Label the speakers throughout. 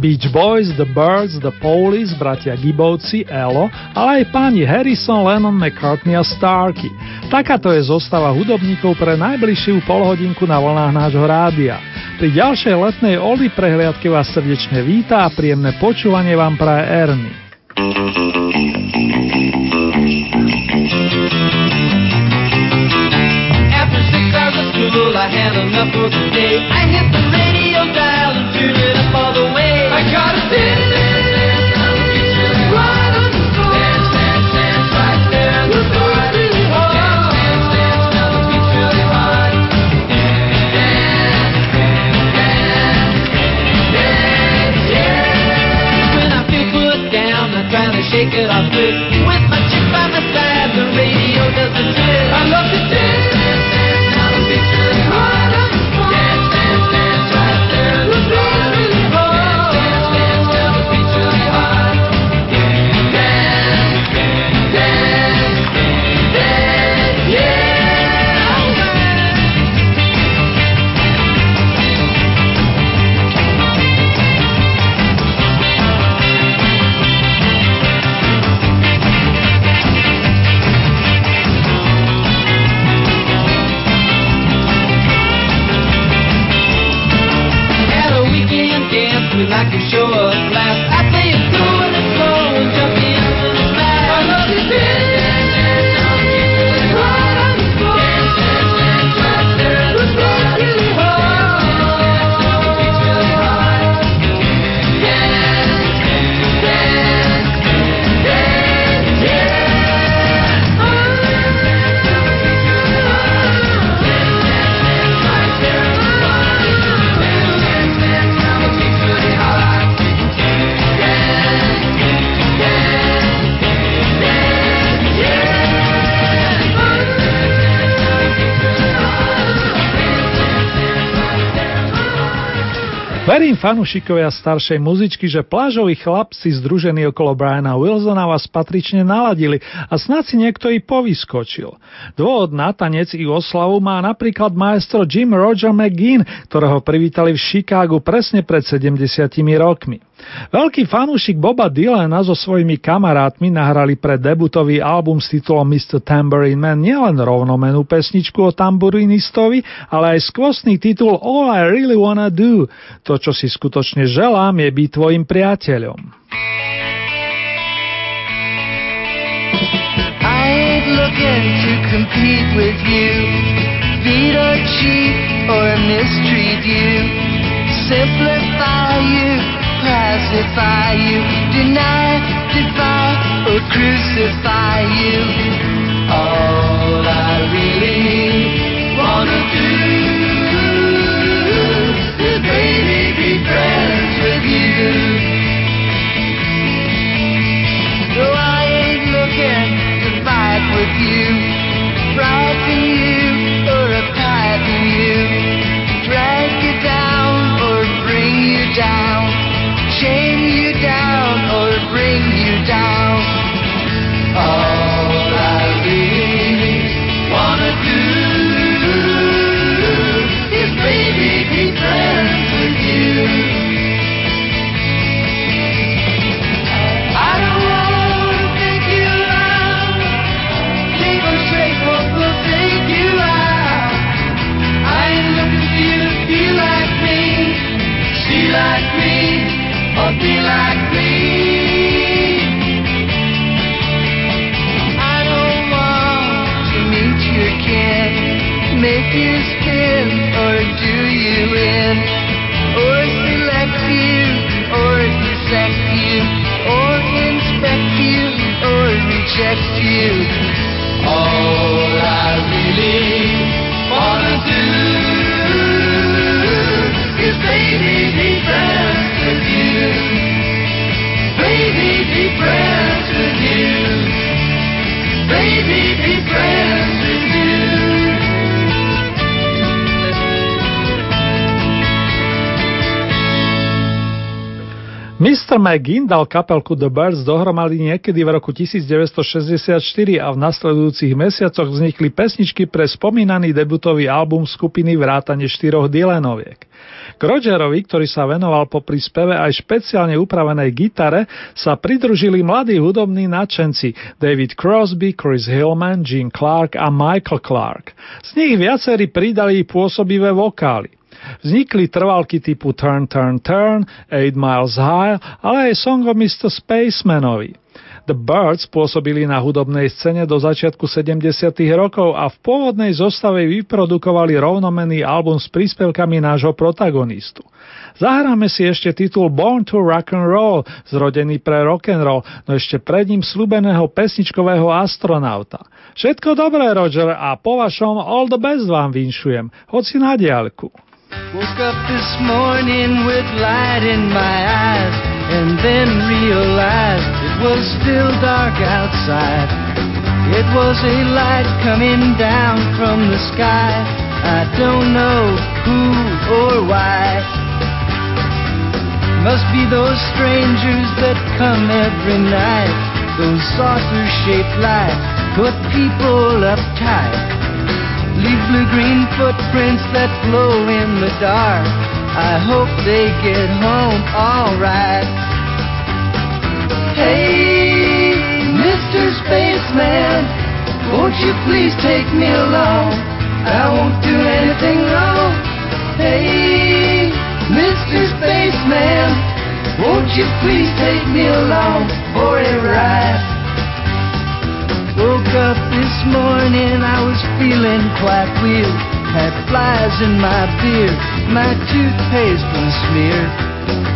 Speaker 1: Beach Boys, The Birds, The Police, bratia Gibovci, Elo, ale aj páni Harrison, Lennon, McCartney a Starky. Takáto je zostava hudobníkov pre najbližšiu polhodinku na vlnách nášho rádia. Pri ďalšej letnej Oldy prehliadke vás srdečne víta a príjemné počúvanie vám praje Ernie.
Speaker 2: After six hours of school, I had enough for the day.
Speaker 1: Verím fanúšikovia staršej muzičky, že plážoví chlapci združení okolo Briana Wilsona vás patrične naladili a snad si niekto i povyskočil. Dôvod na tanec i oslavu má napríklad maestro Jim Roger McGinn, ktorého privítali v Chicagu presne pred 70 rokmi. Veľký fanúšik Boba Dylana so svojimi kamarátmi nahrali pre debutový album s titulom Mr. Tambourine Man nielen rovnomenú pesničku o tamburinistovi, ale aj skvostný titul All I Really Wanna Do. To, čo si skutočne želám, je byť tvojim priateľom.
Speaker 3: Simplify you, pacify you. Deny, defy or crucify you.
Speaker 1: McGinn dal kapelku The Birds dohromady niekedy v roku 1964 a v nasledujúcich mesiacoch vznikli pesničky pre spomínaný debutový album skupiny Vrátane štyroch Dylanoviek. K Rogerovi, ktorý sa venoval po speve aj špeciálne upravenej gitare, sa pridružili mladí hudobní nadšenci David Crosby, Chris Hillman, Gene Clark a Michael Clark. Z nich viacerí pridali pôsobivé vokály. Vznikli trvalky typu Turn, Turn, Turn, Eight Miles High, ale aj Song of Mr. Spacemanovi. The Birds pôsobili na hudobnej scéne do začiatku 70. rokov a v pôvodnej zostave vyprodukovali rovnomenný album s príspevkami nášho protagonistu. Zahráme si ešte titul Born to Rock and Roll, zrodený pre rock and roll, no ešte pred ním slúbeného pesničkového astronauta. Všetko dobré, Roger, a po vašom all the best vám vinšujem, hoci na diaľku.
Speaker 3: Woke up this morning with light in my eyes and then realized it was still dark outside. It was a light coming down from the sky. I don't know who or why. Must be those strangers that come every night. Those saucer shaped lights put people uptight. Leave blue-green footprints that glow in the dark. I hope they get home alright. Hey, Mr. Spaceman, won't you please take me along? I won't do anything wrong. Hey, Mr. Spaceman, won't you please take me along for a ride? Woke up this morning, I was feeling quite weird. Had flies in my beard, my toothpaste was smeared.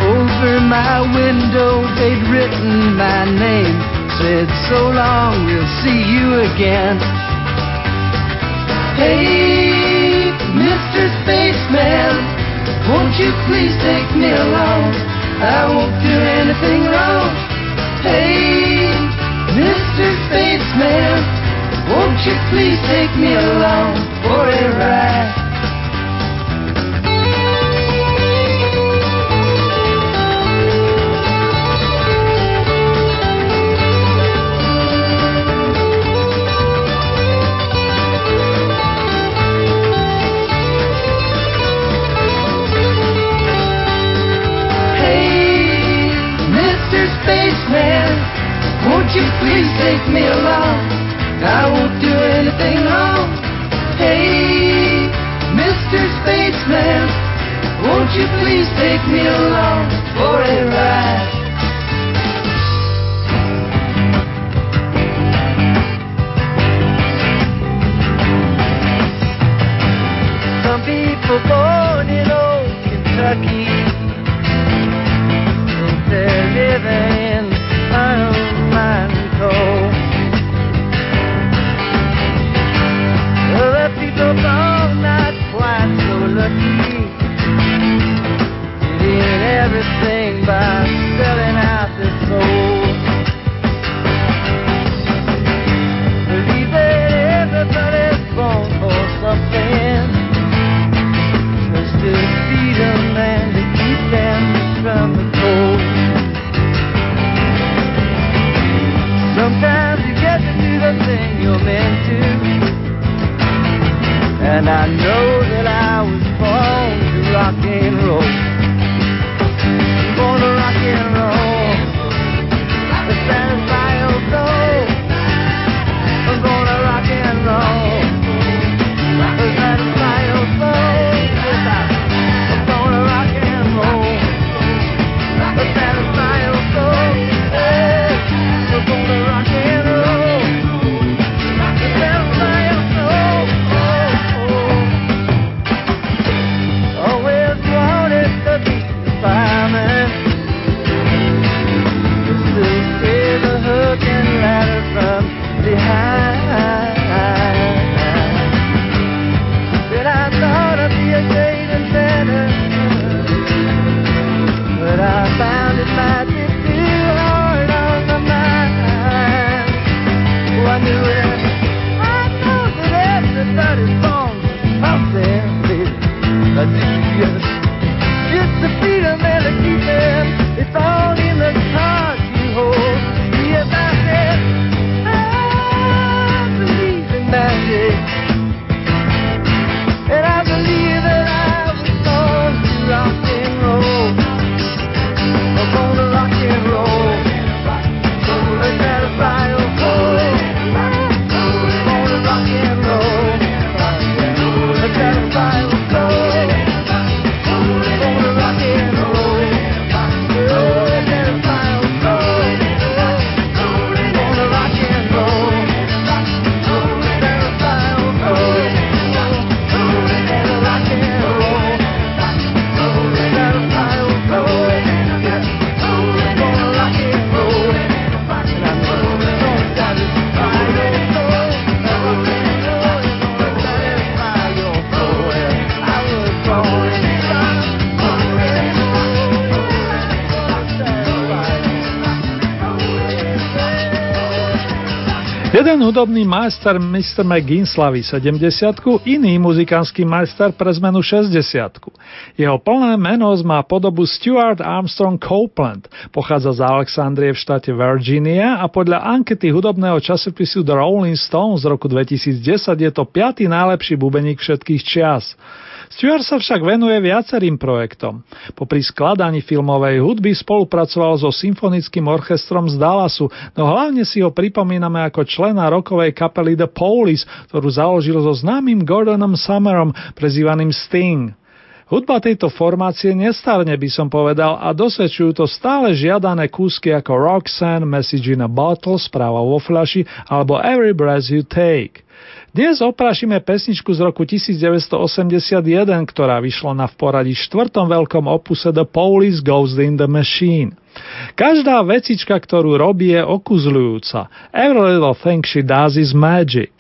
Speaker 3: Over my window, they'd written my name. Said, so long, we'll see you again. Hey, Mr. Spaceman, won't you please take me along? I won't do anything wrong. Hey, Mr. Spaceman, won't you please take me along for a ride? You please take me along? I won't do anything wrong. Hey, Mr. Spaceman, won't you please take me along But Jeden hudobný majster Mr. McGinn slaví 70 iný muzikánsky majster pre zmenu 60 Jeho plné meno má podobu Stuart Armstrong Copeland, pochádza z Alexandrie v štáte Virginia a podľa ankety hudobného časopisu The Rolling Stones z roku 2010 je to piatý najlepší bubeník všetkých čias. Stewart sa však venuje viacerým projektom. Popri skladaní filmovej hudby spolupracoval so symfonickým orchestrom z Dallasu, no hlavne si ho pripomíname ako člena rokovej kapely The Police, ktorú založil so známym Gordonom Summerom, prezývaným Sting. Hudba tejto formácie nestarne by som povedal a dosvedčujú to stále žiadané kúsky ako Roxanne, Message in a Bottle, Správa vo fľaši alebo Every Breath You Take. Dnes oprášime pesničku z roku 1981, ktorá vyšla na v poradí štvrtom veľkom opuse The Police Goes in the Machine. Každá vecička, ktorú robí, je okuzľujúca. Every little thing she does is magic.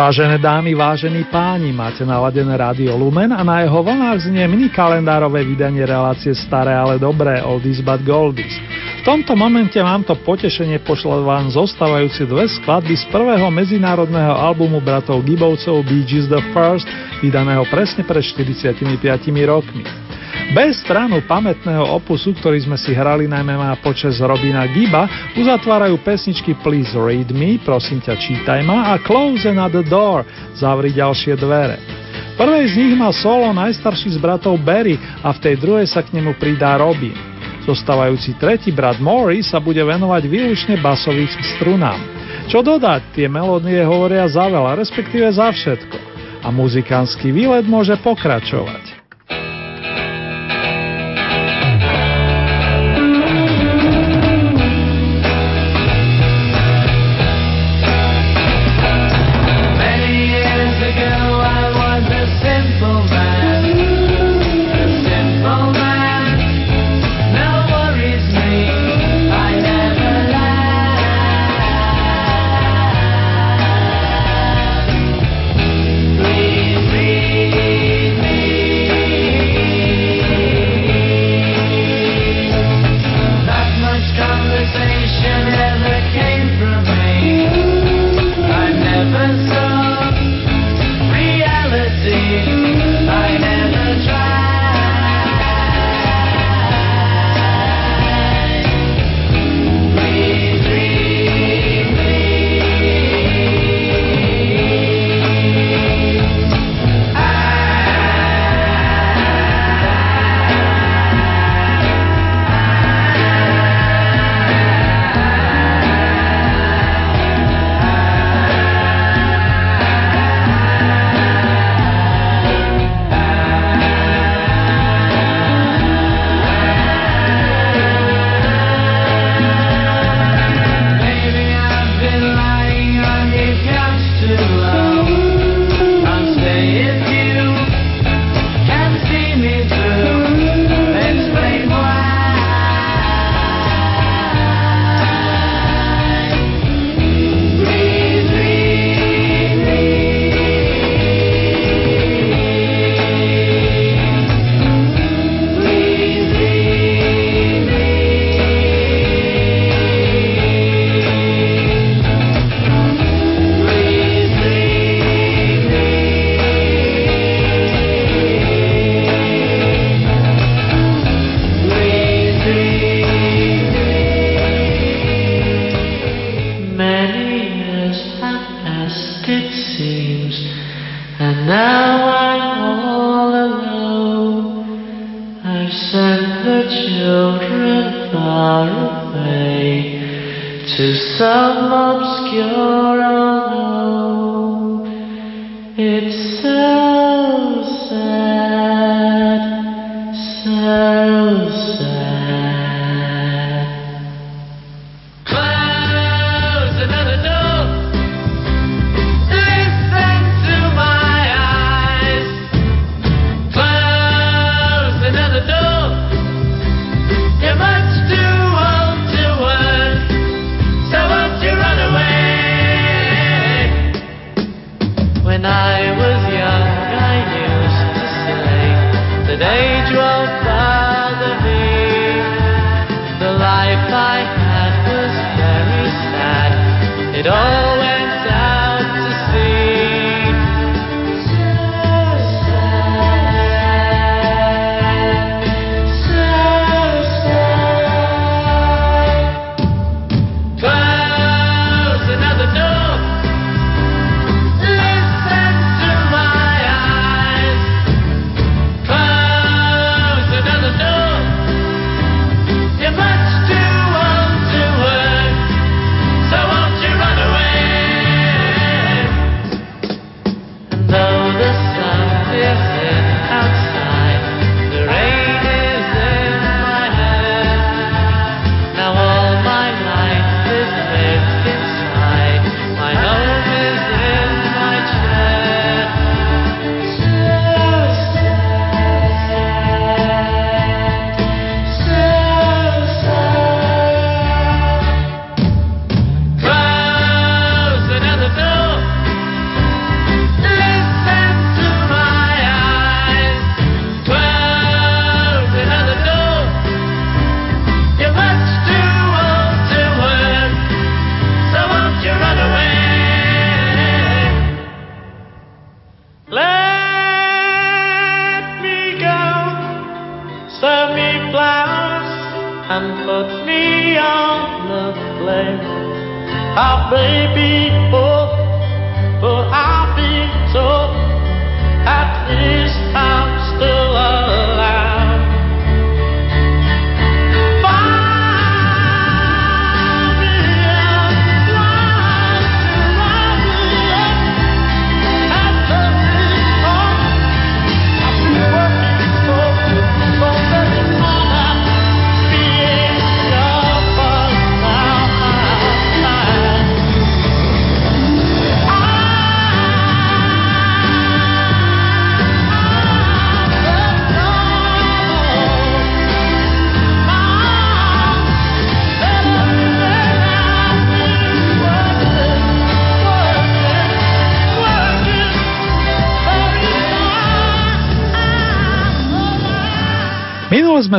Speaker 3: Vážené dámy, vážení páni, máte naladené rádio Lumen a na jeho vlnách znie mini kalendárové vydanie relácie Staré, ale dobré, Oldies but Goldies. V tomto momente mám to potešenie pošľať vám zostávajúci dve skladby z prvého medzinárodného albumu bratov Gibovcov Bee Gees The First, vydaného presne pred 45 rokmi. Bez stranu pamätného opusu, ktorý sme si hrali najmä na počas Robina Giba, uzatvárajú pesničky Please Read Me, prosím ťa čítaj ma a Close Another Door, zavri ďalšie dvere. Prvej z nich má solo najstarší z bratov Barry a v tej druhej sa k nemu pridá Robin.
Speaker 2: Zostávajúci tretí brat Maury sa bude venovať výlučne basových strunám. Čo dodať, tie melódie hovoria za veľa, respektíve za všetko. A muzikánsky výlet môže pokračovať.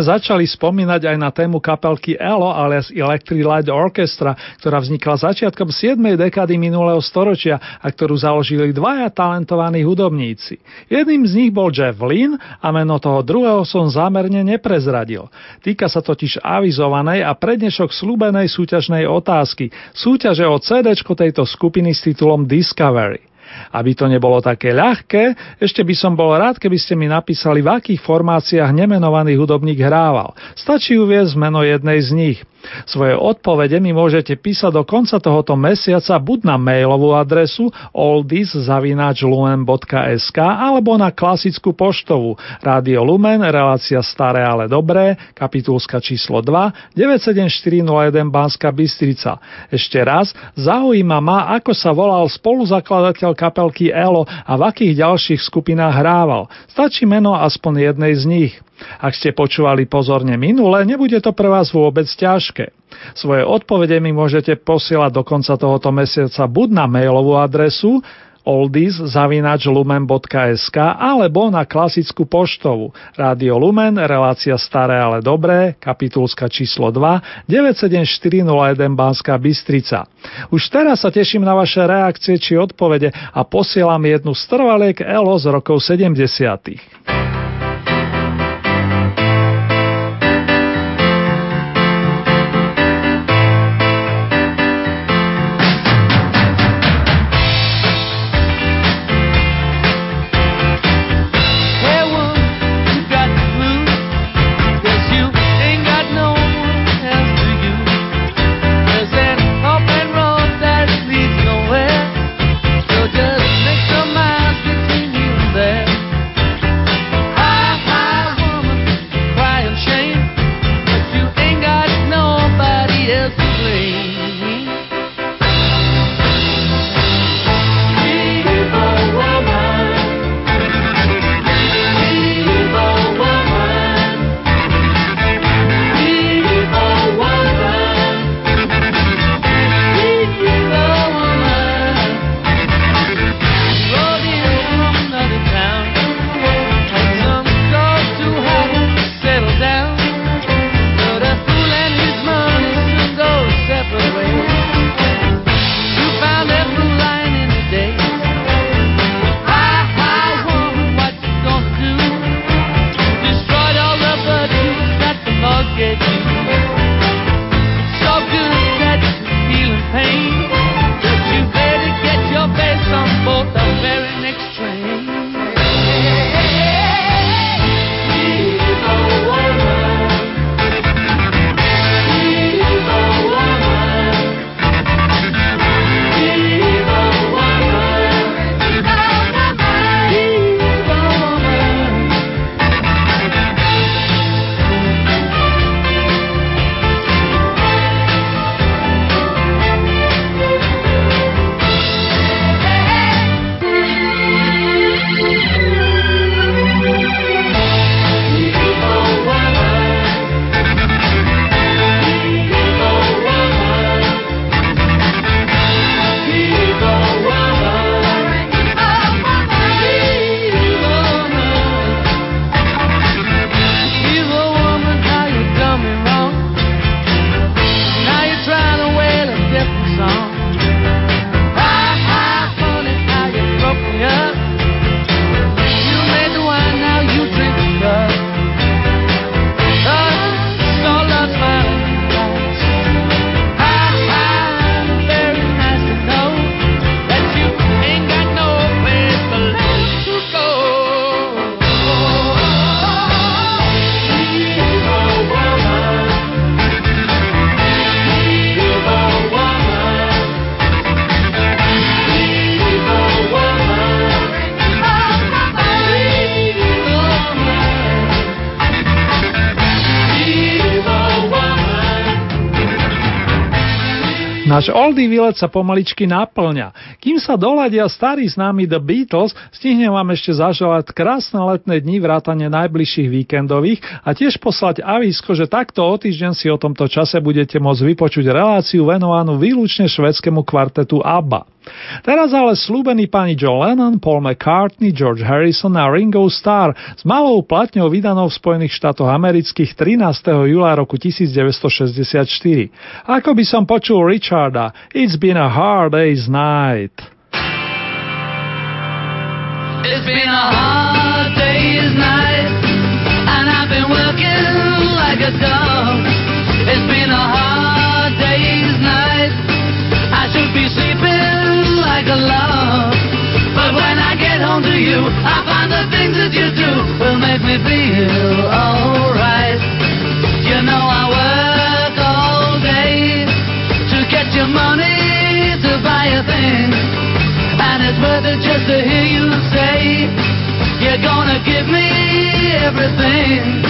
Speaker 1: Začali spomínať aj na tému kapelky ELO alias Electric Light Orchestra, ktorá vznikla začiatkom 7. dekády minulého storočia a ktorú založili dvaja talentovaní hudobníci. Jedným z nich bol Jeff Lynn a meno toho druhého som zámerne neprezradil. Týka sa totiž avizovanej a prednešok slúbenej súťažnej otázky, súťaže o CD tejto skupiny s titulom Discovery. Aby to nebolo také ľahké, ešte by som bol rád, keby ste mi napísali, v akých formáciách nemenovaný hudobník hrával. Stačí uviezť meno jednej z nich. Svoje odpovede mi môžete písať do konca tohoto mesiaca buď na mailovú adresu oldies.lumen.sk alebo na klasickú poštovú Rádio Lumen, relácia Staré ale dobré, kapitulska číslo 2, 97401 Banska Bystrica. Ešte raz, zaujíma ma, ako sa volal spoluzakladateľ kapelky ELO a v akých ďalších skupinách hrával. Stačí meno aspoň jednej z nich. Ak ste počúvali pozorne minule, nebude to pre vás vôbec ťažké. Svoje odpovede mi môžete posielať do konca tohoto mesiaca buď na mailovú adresu oldies.lumen.sk alebo na klasickú poštovú Rádio Lumen, relácia Staré ale dobré, kapitulska číslo 2, 97401 Banská Bystrica. Už teraz sa teším na vaše reakcie či odpovede a posielam jednu z trvaliek ELO z rokov 70. Náš oldie výlet sa pomaličky naplňa. Kým sa doladia starí známi The Beatles, stihnem vám ešte zaželať krásne letné dni vrátane najbližších víkendových a tiež poslať avísko, že takto o týždeň si o tomto čase budete môcť vypočuť reláciu venovanú výlučne švedskému kvartetu ABBA. Teraz ale slúbený pani Joe Lennon, Paul McCartney, George Harrison a Ringo Starr s malou platňou vydanou v Spojených štátoch amerických 13. júla roku 1964. Ako by som počul Richarda It's been a hard day's night.
Speaker 2: It's been a hard day's night, and I've been working like a dog. It's been a hard day's night. I should be sleeping like a log. But when I get home to you, I find the things that you do will make me feel alright. Money to buy a thing. And it's worth it just to hear you say You're gonna give me everything